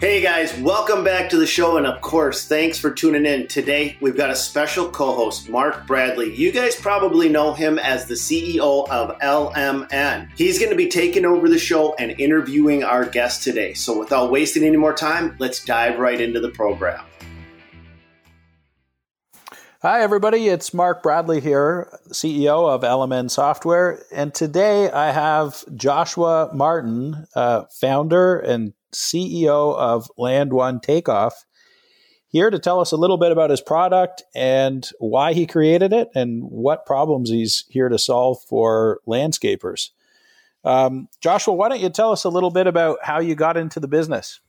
Hey guys, welcome back to the show, and of course, thanks for tuning in. Today, we've got a special co host, Mark Bradley. You guys probably know him as the CEO of LMN. He's going to be taking over the show and interviewing our guest today. So, without wasting any more time, let's dive right into the program. Hi, everybody. It's Mark Bradley here, CEO of LMN Software. And today I have Joshua Martin, uh, founder and CEO of Land One Takeoff, here to tell us a little bit about his product and why he created it and what problems he's here to solve for landscapers. Um, Joshua, why don't you tell us a little bit about how you got into the business?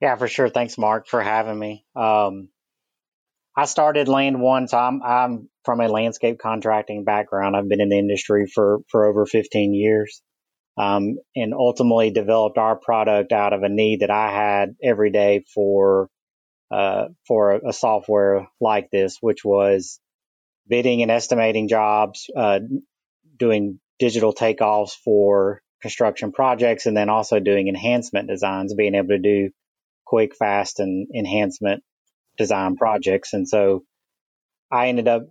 Yeah, for sure. Thanks, Mark, for having me. Um, I started Land One, so I'm, I'm from a landscape contracting background. I've been in the industry for, for over 15 years um, and ultimately developed our product out of a need that I had every day for uh, for a, a, software like this, which was bidding and estimating jobs, uh, doing digital takeoffs for construction projects, and then also doing enhancement designs, being able to do quick, fast, and enhancement design projects. And so I ended up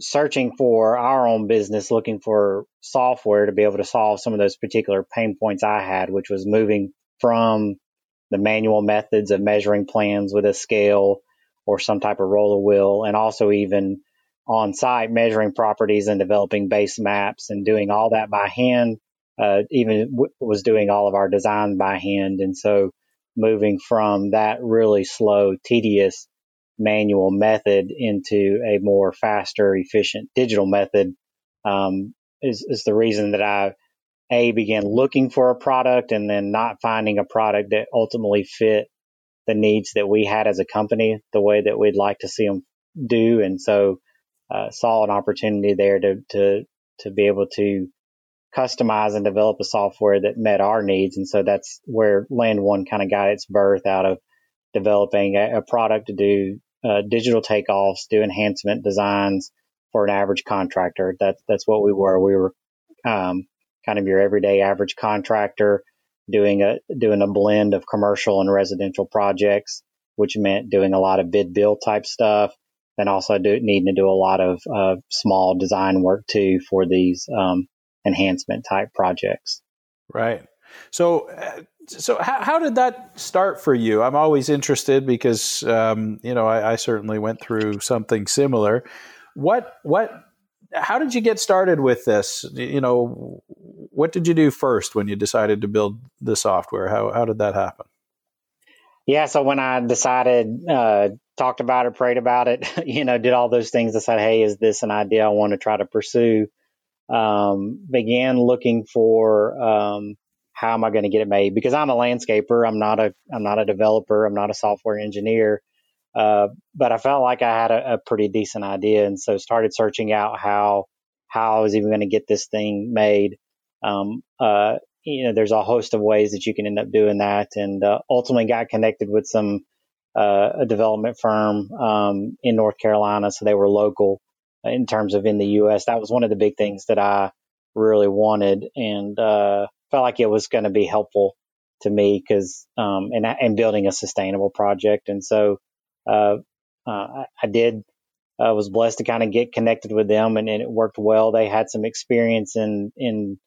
searching for our own business, looking for software to be able to solve some of those particular pain points I had, which was moving from the manual methods of measuring plans with a scale or some type of roller wheel, and also even on site measuring properties and developing base maps and doing all that by hand. Uh, even w- was doing all of our design by hand. And so moving from that really slow, tedious manual method into a more faster, efficient digital method um, is, is the reason that I a began looking for a product and then not finding a product that ultimately fit the needs that we had as a company, the way that we'd like to see them do, and so uh, saw an opportunity there to to to be able to customize and develop a software that met our needs, and so that's where Land One kind of got its birth out of developing a, a product to do uh, digital takeoffs, do enhancement designs for an average contractor. That's that's what we were. We were um, kind of your everyday average contractor doing a doing a blend of commercial and residential projects, which meant doing a lot of bid build type stuff, then also do, needing to do a lot of uh, small design work too for these um, enhancement type projects. Right. So, uh, so how, how, did that start for you? I'm always interested because um, you know I, I, certainly went through something similar. What what? How did you get started with this? You know, what did you do first when you decided to build the software? How how did that happen? Yeah, so when I decided, uh, talked about it, prayed about it, you know, did all those things, I said, "Hey, is this an idea I want to try to pursue?" Um, began looking for um, how am I going to get it made? Because I'm a landscaper. I'm not a I'm not a developer. I'm not a software engineer. Uh, but I felt like I had a, a, pretty decent idea, and so started searching out how how I was even going to get this thing made. Um, uh, you know, there's a host of ways that you can end up doing that, and uh, ultimately got connected with some uh, a development firm um, in North Carolina, so they were local in terms of in the U.S. That was one of the big things that I really wanted, and uh, felt like it was going to be helpful to me because um, and and building a sustainable project. And so uh, uh, I, did. I was blessed to kind of get connected with them, and, and, it worked well. They had some experience in in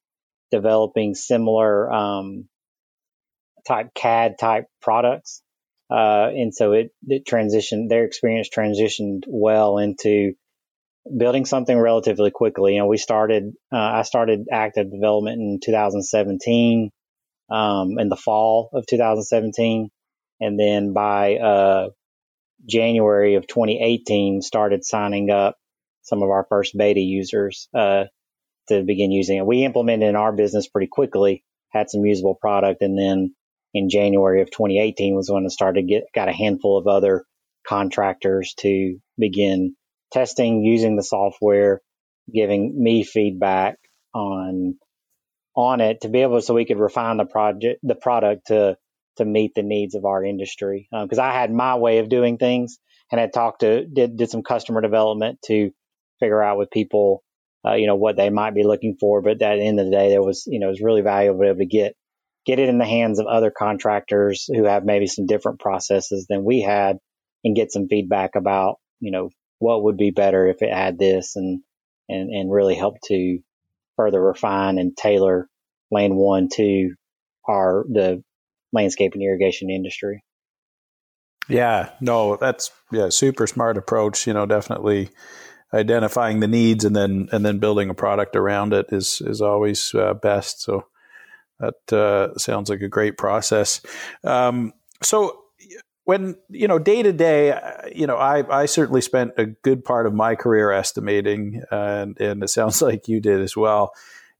developing similar um, type CAD type products, uh, and so it it transitioned. Their experience transitioned well into building something relatively quickly. You know, we started, uh, I started active development in 2017, um, in the fall of 2017. And then by, uh, January of 2018, started signing up some of our first beta users, uh, to begin using it. We implemented in our business pretty quickly, had some usable product. And then in January of 2018 was when it started get, got a handful of other contractors to begin testing using the software, giving me feedback on on it to be able so we could refine the project the product to to meet the needs of our industry. Because um, I had my way of doing things and I talked to did did some customer development to figure out with people uh, you know what they might be looking for. But at the end of the day there was you know it was really valuable to be able to get get it in the hands of other contractors who have maybe some different processes than we had and get some feedback about, you know, what would be better if it had this and, and, and really help to further refine and tailor land one to our, the landscape and irrigation industry. Yeah, no, that's yeah, super smart approach. You know, definitely identifying the needs and then and then building a product around it is is always uh, best. So that uh, sounds like a great process. Um, so when you know day to day, uh, you know, I I certainly spent a good part of my career estimating, and and it sounds like you did as well.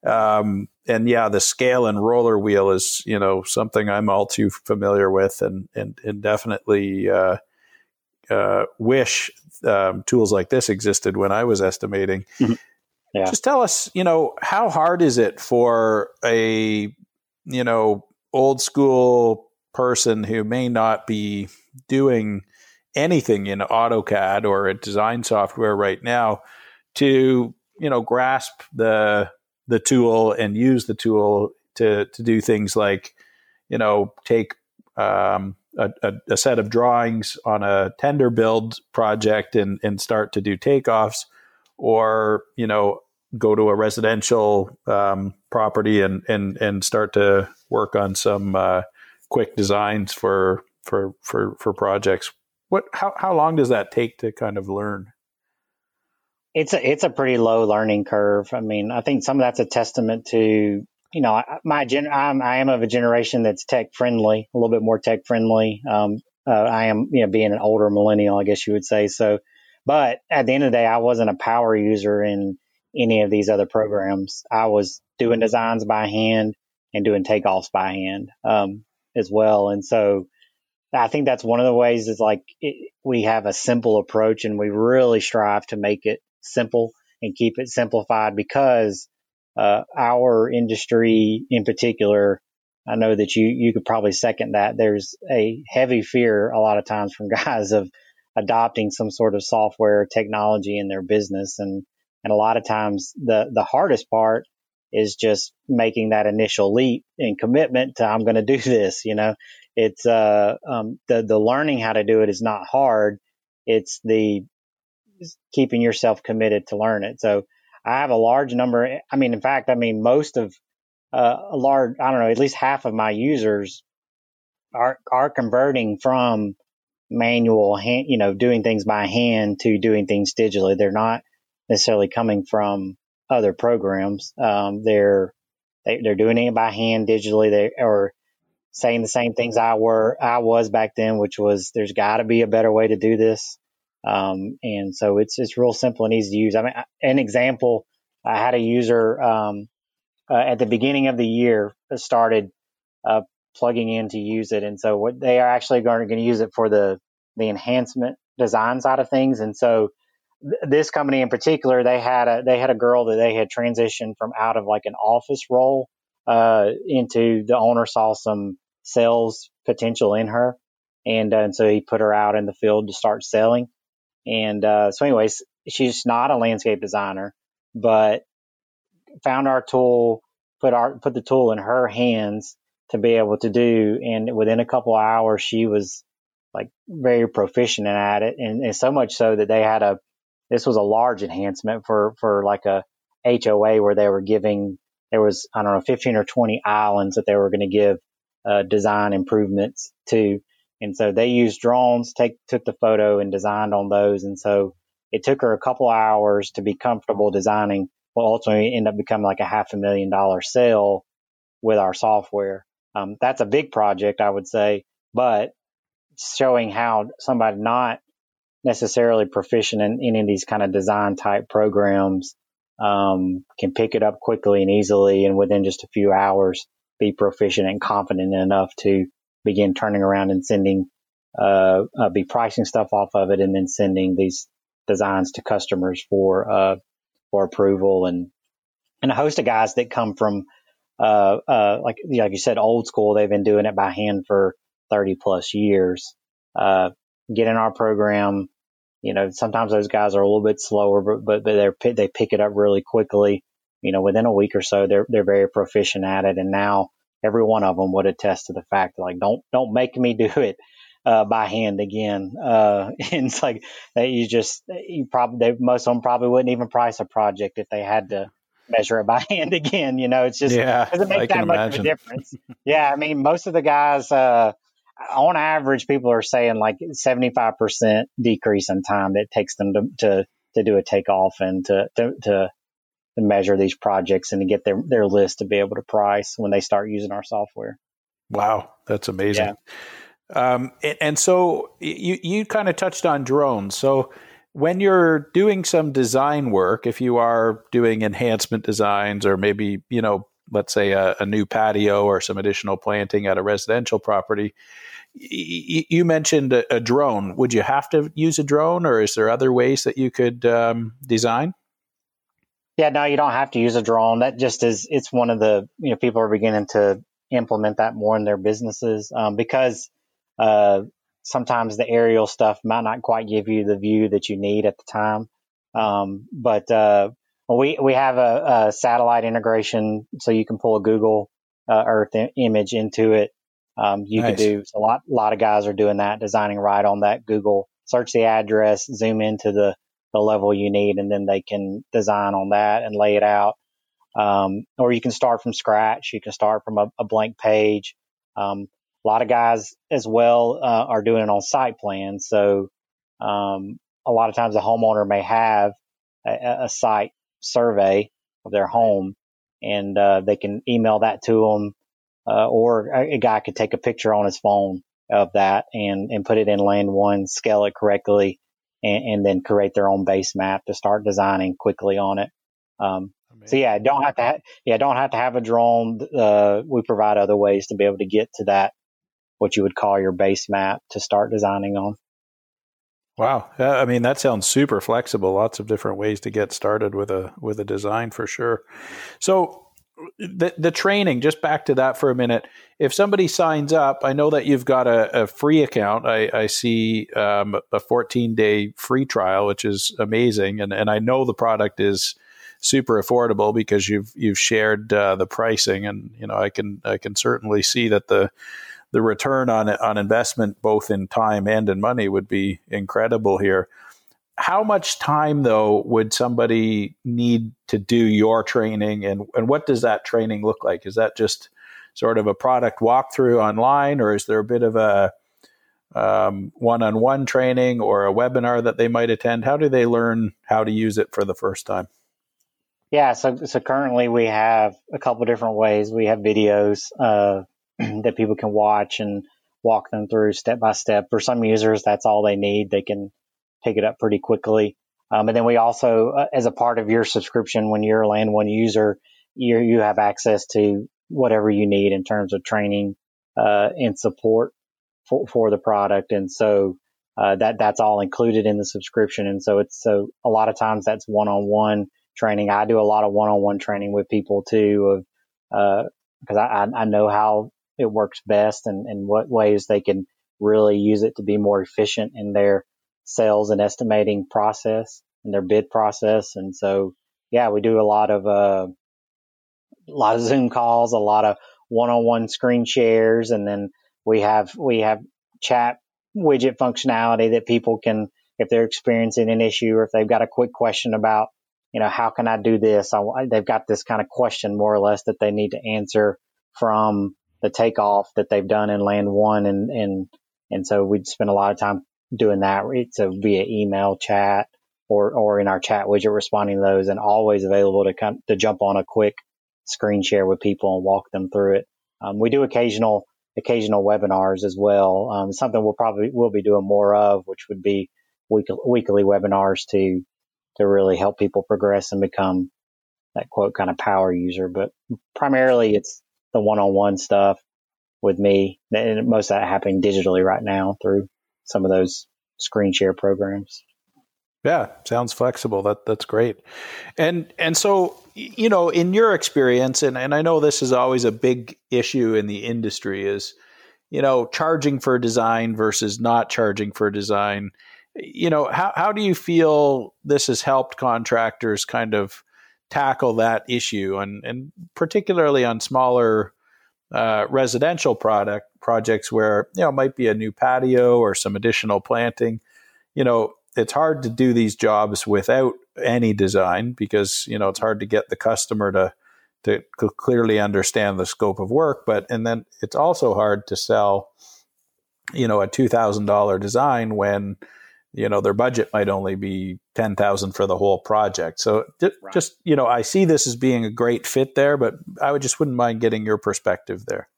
Um, and yeah, the scale and roller wheel is you know something I'm all too familiar with, and and and definitely uh, uh, wish um, tools like this existed when I was estimating. Mm-hmm. Yeah. Just tell us, you know, how hard is it for a you know old school person who may not be doing anything in AutoCAD or a design software right now to you know grasp the the tool and use the tool to to do things like you know take um, a, a, a, set of drawings on a tender build project and and start to do takeoffs or you know go to a residential um, property and and and start to work on some uh, quick designs for for for for projects what how how long does that take to kind of learn it's a it's a pretty low learning curve. I mean, I think some of that's a testament to you know my gen. I'm, I am of a generation that's tech friendly, a little bit more tech friendly. Um, uh, I am you know being an older millennial, I guess you would say so. But at the end of the day, I wasn't a power user in any of these other programs. I was doing designs by hand and doing takeoffs by hand um, as well, and so I think that's one of the ways is like it, we have a simple approach and we really strive to make it simple and keep it simplified because uh, our industry in particular, I know that you you could probably second that. There's a heavy fear a lot of times from guys of adopting some sort of software technology in their business, and and a lot of times the the hardest part is just making that initial leap and commitment to I'm going to do this. You know, it's uh um, the the learning how to do it is not hard. It's the keeping yourself committed to learn it. So I have a large number. I mean, in fact, I mean, most of uh, a large, I don't know, at least half of my users are, are converting from manual hand, you know, doing things by hand to doing things digitally. They're not necessarily coming from other programs. Um, they're, they, are they are doing it by hand digitally. They are saying the same things I were, I was back then, which was there's got to be a better way to do this. Um, and so it's it's real simple and easy to use. I mean, an example, I had a user um, uh, at the beginning of the year started uh, plugging in to use it, and so what they are actually going to use it for the the enhancement design side of things. And so this company in particular, they had a they had a girl that they had transitioned from out of like an office role uh, into the owner saw some sales potential in her, and, uh, and so he put her out in the field to start selling. And uh, so, anyways, she's not a landscape designer, but found our tool, put our put the tool in her hands to be able to do, and within a couple hours, she was like very proficient at it, and, and so much so that they had a this was a large enhancement for for like a HOA where they were giving there was I don't know 15 or 20 islands that they were going to give uh, design improvements too. and so they used drones, take, took the photo and designed on those. And so it took her a couple hours to be comfortable designing what ultimately ended up becoming like a half a million dollar sale with our software. Um, that's a big project, I would say, but showing how somebody not necessarily proficient in any of these kind of design type programs um, can pick it up quickly and easily and within just a few hours be proficient and confident enough to begin turning around and sending, uh, uh, be pricing stuff off of it and then sending these designs to customers for, uh, for approval and, and a host of guys that come from, uh, uh, like, like you said, old school. They've been doing it by hand for 30 plus years. Uh, get in our program. You know, sometimes those guys are a little bit slower, but, but, but they pick it up really quickly. You know, within a week or so, they're, they're very proficient at it. And now every one of them would attest to the fact like don't don't make me do it uh, by hand again. Uh, and it's like that you just you probably most of them probably wouldn't even price a project if they had to measure it by hand again. You know, it's just yeah, doesn't make that much imagine. of a difference. yeah, I mean, most of the guys, uh, on average, people are saying like seventy five percent decrease in time that it takes them to, to to do a takeoff and to to, to to measure these projects and to get their, their list to be able to price when they start using our software. Wow, that's amazing. Yeah. Um, and, and, so you, you kind of touched on drones. So when you're doing some design work, if you are doing enhancement designs or maybe, you know, let's say a, a new patio or some additional planting at a residential property, y- you mentioned a, a, drone. Would you have to use a drone or is there other ways that you could um, design? Yeah, no, you don't have to use a drone. That just is, it's one of the, you know, people are beginning to implement that more in their businesses um, because uh, sometimes the aerial stuff might not quite give you the view that you need at the time. Um, but uh, we we have a, a, satellite integration, so you can pull a Google uh, Earth image into it. Um, you nice. can do a lot. A lot of guys are doing that, designing right on that Google. Search the address, zoom into the the level you need, and then they can design on that and lay it out. Um, or you can start from scratch. You can start from a, a blank page. Um, a lot of guys as well uh, are doing it on site plans. So um, a lot of times a homeowner may have a, a site survey of their home, and uh, they can email that to them, uh, or a, a, guy could take a picture on his phone of that and and put it in Land One, scale it correctly, and, and then create their own base map to start designing quickly on it. Um, so yeah, don't have to. Ha- yeah, don't have to have a drone. Uh, we provide other ways to be able to get to that what you would call your base map to start designing on. Wow, I mean that sounds super flexible. Lots of different ways to get started with a with a design for sure. So the the training, just back to that for a minute. If somebody signs up, I know that you've got a, a free account. I, I see um, a 14 day free trial, which is amazing, and and I know the product is super affordable because you've you've shared uh, the pricing, and you know I can I can certainly see that the the return on on investment, both in time and in money, would be incredible here. How much time, though, would somebody need to do your training, and and what does that training look like? Is that just sort of a product walkthrough online, or is there a bit of a um, one-on-one training or a webinar that they might attend? How do they learn how to use it for the first time? Yeah, so so currently we have a couple different ways. We have videos uh, that people can watch and walk them through step by step. For some users, that's all they need. They can pick it up pretty quickly. Um, and then we also, uh, as a part of your subscription, when you're a Land One user, you you have access to whatever you need in terms of training uh, and support for, for the product. And so uh, that that's all included in the subscription. And so it's so a lot of times that's one on one training. I do a lot of one on one training with people too of because uh, I, I know how it works best and, and what ways they can really use it to be more efficient in their sales and estimating process and their bid process. And so, yeah, we do a lot of, uh, a lot of Zoom calls, a lot of one-on-one screen shares, and then we have we have chat widget functionality that people can, if they're experiencing an issue or if they've got a quick question about, you know, how can I do this? I, they've got this kind of question more or less that they need to answer from the takeoff that they've done in land one. And, and, and so we'd spend a lot of time doing that. So via email, chat, or, or in our chat widget, responding to those and always available to come, to jump on a quick screen share with people and walk them through it. Um, we do occasional, occasional webinars as well. Um, something we'll probably, will be doing more of, which would be weekly, weekly webinars to, to really help people progress and become that quote kind of power user. But primarily it's the one-on-one stuff with me. And most of that happening digitally right now through some of those screen share programs. Yeah, sounds flexible. That that's great. And and so you know, in your experience, and, and I know this is always a big issue in the industry is, you know, charging for design versus not charging for design. You know, how how do you feel this has helped contractors kind of tackle that issue and and particularly on smaller uh, residential product projects where you know it might be a new patio or some additional planting. You know, it's hard to do these jobs without any design because you know it's hard to get the customer to to clearly understand the scope of work. But and then it's also hard to sell, you know, a two thousand dollar design when you know their budget might only be 10,000 for the whole project. So right. just, you know, I see this as being a great fit there, but I would just wouldn't mind getting your perspective there.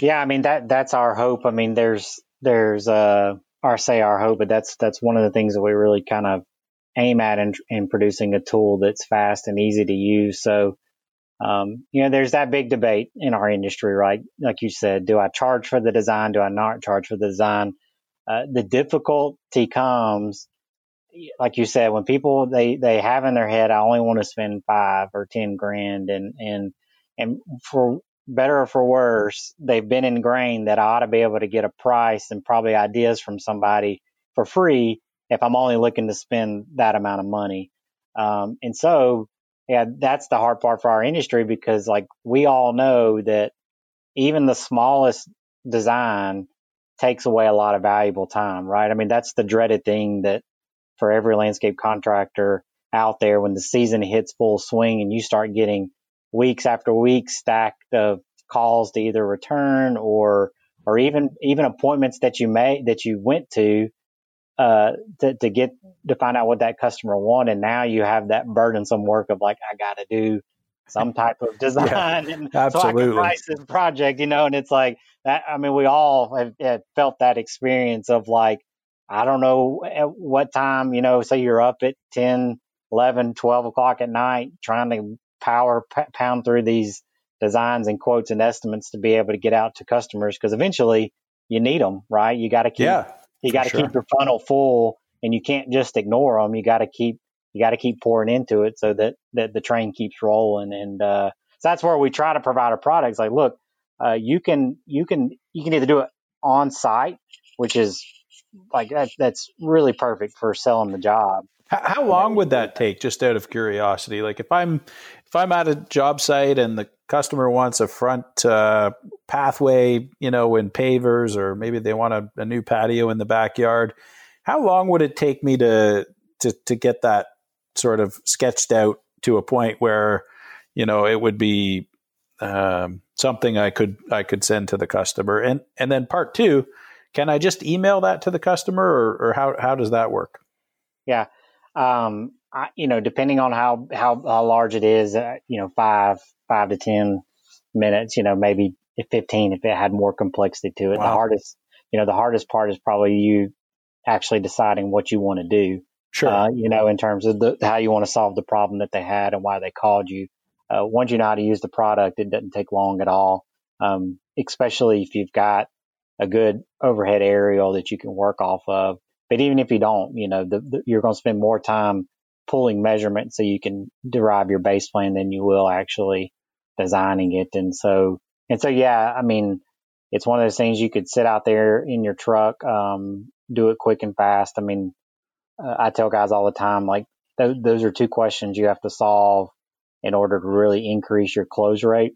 Yeah, I mean that that's our hope. I mean there's there's uh our say our hope, but that's that's one of the things that we really kind of aim at in, in producing a tool that's fast and easy to use. So um, you know, there's that big debate in our industry, right? Like you said, do I charge for the design? Do I not charge for the design? Uh, the difficulty comes like you said, when people they they have in their head, I only want to spend five or ten grand, and and and for better or for worse, they've been ingrained that I ought to be able to get a price and probably ideas from somebody for free if I'm only looking to spend that amount of money. Um, and so, yeah, that's the hard part for our industry because like we all know that even the smallest design takes away a lot of valuable time, right? I mean, that's the dreaded thing that for every landscape contractor out there when the season hits full swing and you start getting weeks after weeks stacked of calls to either return or or even even appointments that you made that you went to uh to, to get to find out what that customer wanted and now you have that burdensome work of like I got to do some type of design yeah, and absolutely. so I can price this project you know and it's like that I mean we all have, have felt that experience of like I don't know at what time, you know, say you're up at 10, 11, 12 o'clock at night trying to power p- pound through these designs and quotes and estimates to be able to get out to customers because eventually you need them, right? You got to keep, yeah, you got to sure. keep your funnel full and you can't just ignore them. You got to keep, you got to keep pouring into it so that, that the train keeps rolling. And, uh, so that's where we try to provide our products. Like, look, uh, you can, you can, you can either do it on site, which is like that, that's really perfect for selling the job. How, how long would that take? Just out of curiosity, like if I'm if I'm at a job site and the customer wants a front uh, pathway, you know, in pavers, or maybe they want a, a, new patio in the backyard. How long would it take me to to to get that sort of sketched out to a point where you know it would be um, something I could I could send to the customer? And and then part two can I just email that to the customer, or, or how how does that work? Yeah, um, I, you know, depending on how how, how large it is, uh, you know, five five to ten minutes, you know, maybe fifteen if it had more complexity to it. Wow. The hardest, you know, the hardest part is probably you actually deciding what you want to do. Sure. Uh, you know, in terms of the, how you want to solve the problem that they had and why they called you. Uh, once you know how to use the product, it doesn't take long at all. Um, especially if you've got a good overhead aerial that you can work off of. But even if you don't, you know, the, the, you're going to spend more time pulling measurements so you can derive your base plan than you will actually designing it. And so, and so, yeah, I mean, it's one of those things you could sit out there in your truck, um, do it quick and fast. I mean, uh, I tell guys all the time, like, th- those are two questions you have to solve in order to really increase your close rate.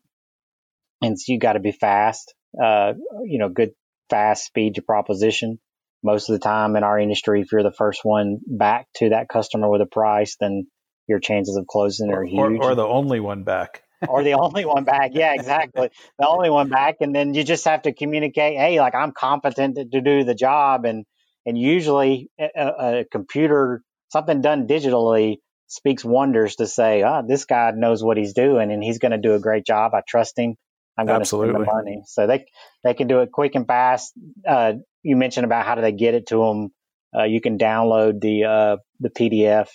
And so you got to be fast, uh, you know, good fast speed to proposition. Most of the time in our industry, if you're the first one back to that customer with a price, then your chances of closing are huge. Or, or the only one back. or the only one back. Yeah, exactly. The only one back. And then you just have to communicate, hey, like I'm competent to, to do the job. And, and usually a, a, computer, something done digitally speaks wonders to say, oh, this guy knows what he's doing and he's going to do a great job. I trust him. I'm going Absolutely. to spend the money. So they they can do it quick and fast. Uh, you mentioned about how do they get it to them? Uh, you can download the uh, the PDF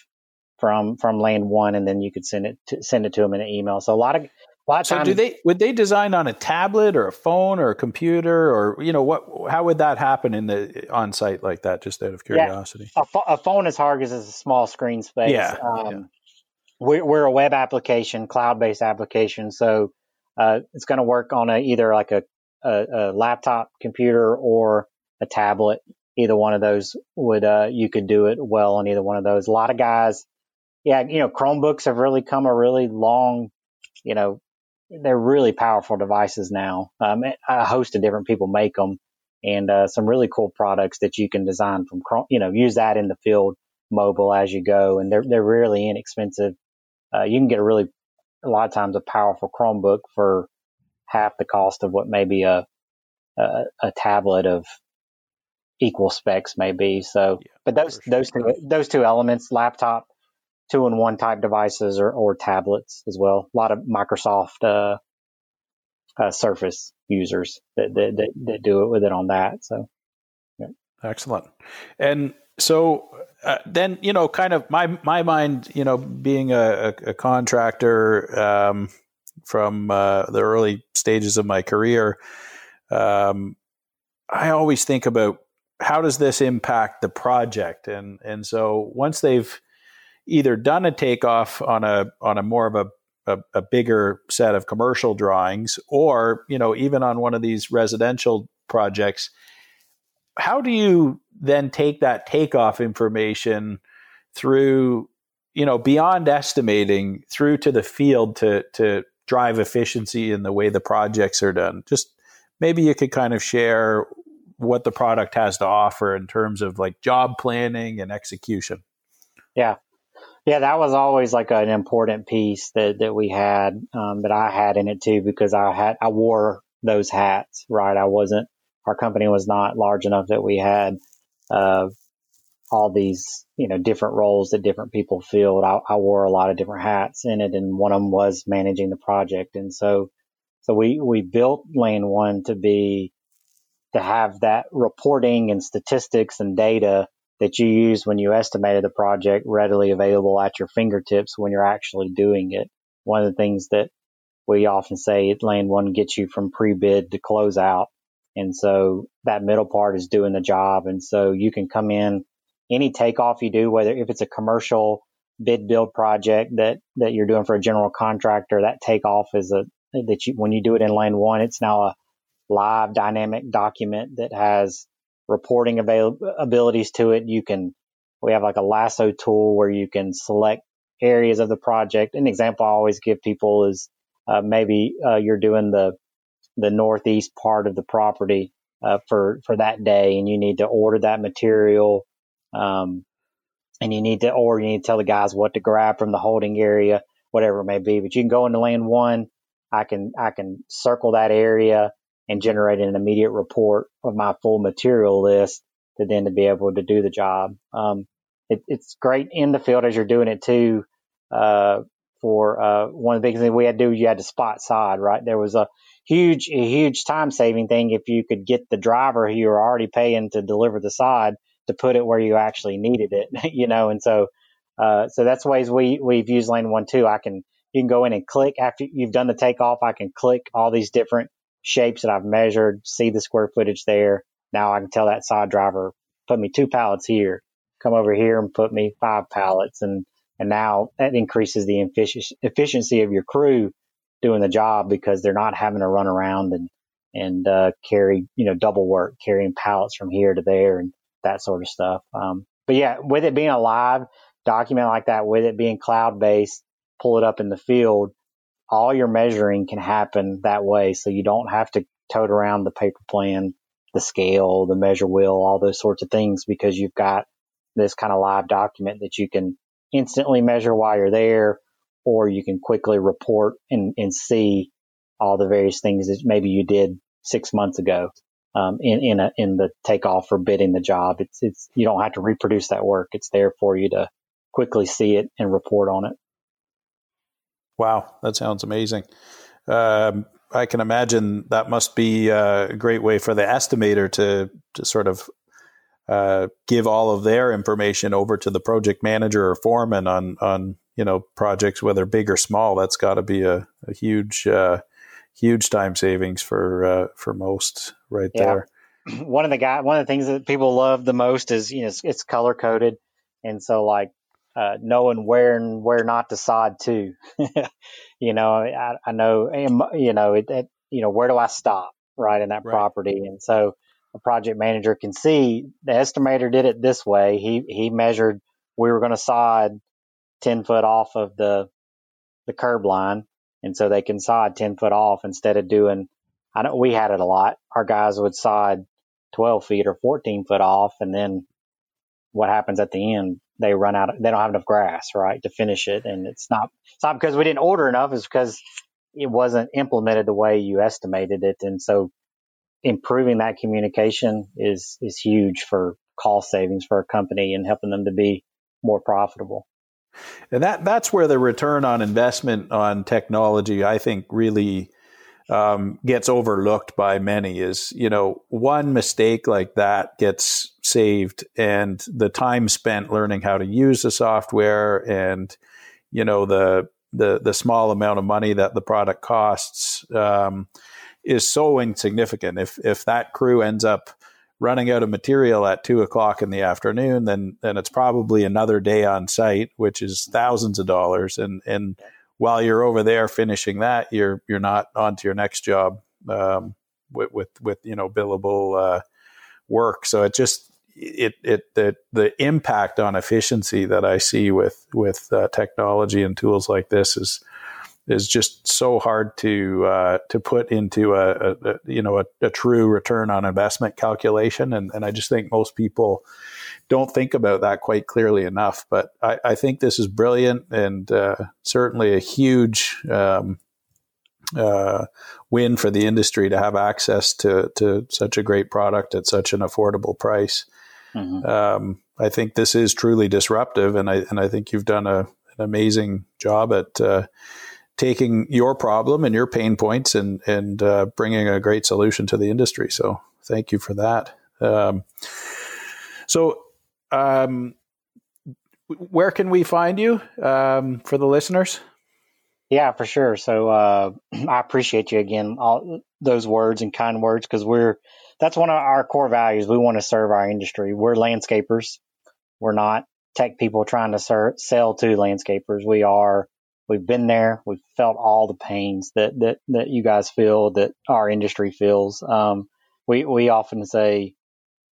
from from Land One, and then you could send it to, send it to them in an email. So a lot of a lot of so do they would they design on a tablet or a phone or a computer or you know what? How would that happen in the on site like that? Just out of curiosity. Yeah, a, fo- a phone is hard because it's a small screen space. Yeah, um, yeah. We're, we're a web application, cloud based application, so uh, it's going to work on a, either like a, a, a, laptop computer or a tablet. Either one of those would, uh, you could do it well on either one of those. A lot of guys, yeah, you know, Chromebooks have really come a really long, you know, they're really powerful devices now. Um, a host of different people make them, and uh, some really cool products that you can design from Chrome you know use that in the field mobile as you go, and they're they're really inexpensive. Uh, you can get a really a lot of times a powerful Chromebook for half the cost of what maybe a a, a tablet of equal specs may be. So, yeah, but those sure. those two those two elements, laptop, two in one type devices, or or tablets as well. A lot of Microsoft uh, uh, Surface users that, that, that that do it with it on that. So, yeah. excellent. And so uh, then you know, kind of my my mind, you know, being a, a, contractor um, from uh, the early stages of my career. Um, I always think about how does this impact the project and and so once they've either done a takeoff on a on a more of a a, a, bigger set of commercial drawings or you know even on one of these residential projects how do you then take that takeoff information through you know beyond estimating through to the field to to drive efficiency in the way the projects are done just maybe you could kind of share what the product has to offer in terms of like job planning and execution. Yeah. Yeah, that was always like an important piece that, that we had, um, that I had in it too, because I had, I wore those hats, right? I wasn't, our company was not large enough that we had, uh, all these, you know, different roles that different people filled. I, I wore a lot of different hats in it, and one of them was managing the project. And so, so we, we built Land One to be to have that reporting and statistics and data that you use when you estimated the project readily available at your fingertips when you're actually doing it. One of the things that we often say at Land One gets you from pre-bid to close out. And so that middle part is doing the job. And so you can come in any takeoff you do, whether if it's a commercial bid build project that, that you're doing for a general contractor, that takeoff is a, that you, when you do it in land one, it's now a live dynamic document that has reporting avail- abilities to it. You can, we have like a lasso tool where you can select areas of the project. An example I always give people is uh, maybe uh, you're doing the the northeast part of the property uh, for for that day, and you need to order that material, um, and you need to or you need to tell the guys what to grab from the holding area, whatever it may be. But you can go into land one. I can I can circle that area and generate an immediate report of my full material list to then to be able to do the job. Um, it, it's great in the field as you're doing it too. Uh, for uh, one of the big things we had to do, you had to spot sod, right? There was a huge, a huge time saving thing if you could get the driver who you were already paying to deliver the sod to put it where you actually needed it, you know. And so, uh, so that's ways we we've used Land One too. I can you can go in and click after you've done the takeoff. I can click all these different shapes that I've measured, see the square footage there. Now I can tell that sod driver, put me two pallets here, come over here and put me five pallets. And, and now that increases the efficiency of your crew doing the job because they're not having to run around and, and, uh, carry, you know, double work, carrying pallets from here to there and that sort of stuff. Um, but yeah, with it being a live document like that, with it being cloud based, pull it up in the field, all your measuring can happen that way. So you don't have to tote around the paper plan, the scale, the measure wheel, all those sorts of things because you've got this kind of live document that you can instantly measure while you're there, or you can quickly report and, and see all the various things that maybe you did six months ago. Um, in in, a, in the takeoff for bidding the job, it's it's you don't have to reproduce that work. It's there for you to quickly see it and report on it. Wow, that sounds amazing. Um, I can imagine that must be a great way for the estimator to to sort of uh, give all of their information over to the project manager or foreman on on you know projects whether big or small. That's got to be a, a huge uh, huge time savings for uh, for most right yeah. there. One of the guy one of the things that people love the most is you know it's, it's color coded, and so like uh, knowing where and where not to sod to. you know, I, I know, you know, it, it, you know, where do I stop right in that right. property? And so a project manager can see the estimator did it this way. He, he measured, we were going to sod 10 foot off of the, the curb line. and so they can sod 10 foot off instead of doing. I know we had it a lot. Our guys would sod 12 feet or 14 foot off, and then what happens at the end? They run out. They don't have enough grass, right, to finish it, and it's not. It's not because we didn't order enough. It's because it wasn't implemented the way you estimated it, and so improving that communication is is huge for cost savings for a company and helping them to be more profitable. And that that's where the return on investment on technology, I think, really um, gets overlooked by many. Is you know one mistake like that gets saved, and the time spent learning how to use the software, and you know the the the small amount of money that the product costs um, is so insignificant. If if that crew ends up running out of material at two o'clock in the afternoon, then then it's probably another day on site, which is thousands of dollars. And and while you're over there finishing that, you're you're not on to your next job um, with, with with you know billable uh, work. So it just it it the the impact on efficiency that I see with with uh, technology and tools like this is is just so hard to uh, to put into a, a, a you know a, a, true return on investment calculation, and, and I just think most people don't think about that quite clearly enough. But I, I think this is brilliant and uh, certainly a huge um, uh, win for the industry to have access to to such a great product at such an affordable price. Mm-hmm. Um, I think this is truly disruptive, and I and I think you've done a, an amazing job at uh, taking your problem and your pain points and and uh, bringing a great solution to the industry. So thank you for that. Um, so, um, where can we find you um, for the listeners? Yeah, for sure. So uh, I appreciate you again, all those words and kind words, because we're that's one of our core values. We want to serve our industry. We're landscapers. We're not tech people trying to ser- sell to landscapers. We are We've been there. We've felt all the pains that, that, that you guys feel, that our industry feels. Um, we, we often say,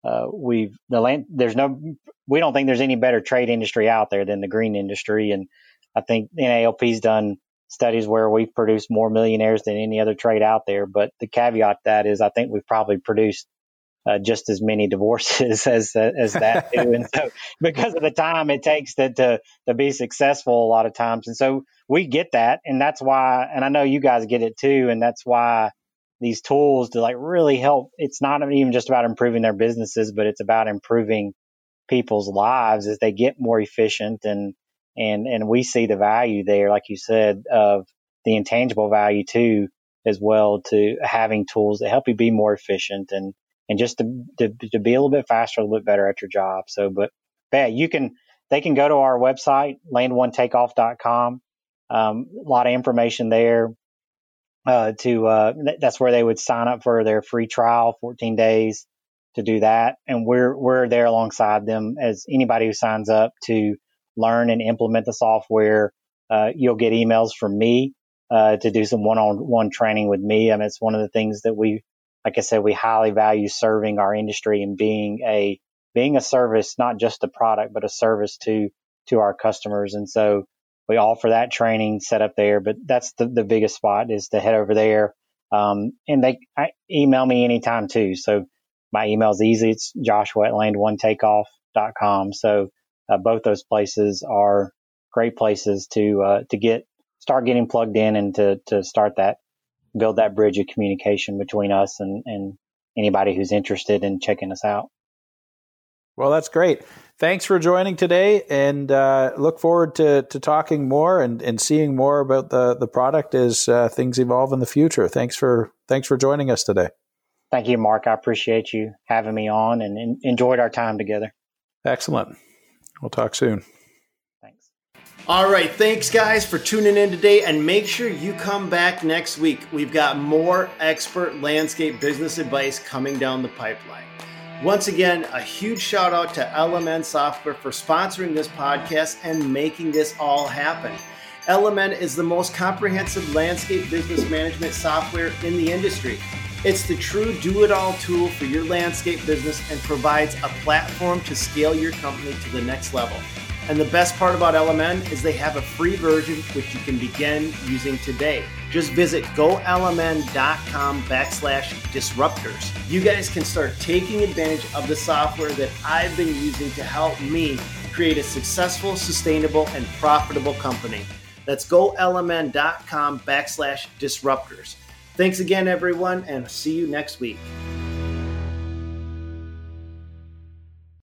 uh, we've the land, there's no, we don't think there's any better trade industry out there than the green industry. And I think NALP's done studies where we've produced more millionaires than any other trade out there. But the caveat that is, I think we've probably produced uh, just as many divorces as uh, as that too. and so because of the time it takes to, to to be successful a lot of times, and so we get that, and that's why, and I know you guys get it too, and that's why these tools to like really help. It's not even just about improving their businesses, but it's about improving people's lives as they get more efficient and and and we see the value there, like you said, of the intangible value too, as well to having tools that help you be more efficient and and just to, to, to be a little bit faster, a little bit better at your job. So, but yeah, you can, they can go to our website, land1takeoff.com. Um, a lot of information there. Uh, to, uh, that's where they would sign up for their free trial, 14 days to do that. And we're, we're there alongside them as anybody who signs up to learn and implement the software. Uh, you'll get emails from me, uh, to do some one-on-one training with me. I mean, it's one of the things that we like I said, we highly value serving our industry and being a being a service, not just a product, but a service to to our customers. And so we offer that training set up there. But that's the, the biggest spot is to head over there. Um, and they I, email me anytime too. So my email is easy. It's Joshua at land1takeoff.com. So uh, both those places are great places to uh, to get start getting plugged in and to to start that build that bridge of communication between us and, and anybody who's interested in checking us out. Well, that's great. Thanks for joining today, and uh, look forward to, to talking more and, and seeing more about the, the product as uh, things evolve in the future. Thanks for thanks for joining us today. Thank you, Mark. I appreciate you having me on and in, enjoyed our time together. Excellent. We'll talk soon. Thanks. All right, thanks guys for tuning in today and make sure you come back next week. We've got more expert landscape business advice coming down the pipeline. Once again, a huge shout out to LMN Software for sponsoring this podcast and making this all happen. LMN is the most comprehensive landscape business management software in the industry. It's the true do it all tool for your landscape business and provides a platform to scale your company to the next level. And the best part about LMN is they have a free version which you can begin using today. Just visit golmn.com backslash disruptors. You guys can start taking advantage of the software that I've been using to help me create a successful, sustainable, and profitable company. That's golmn.com backslash disruptors. Thanks again, everyone, and see you next week.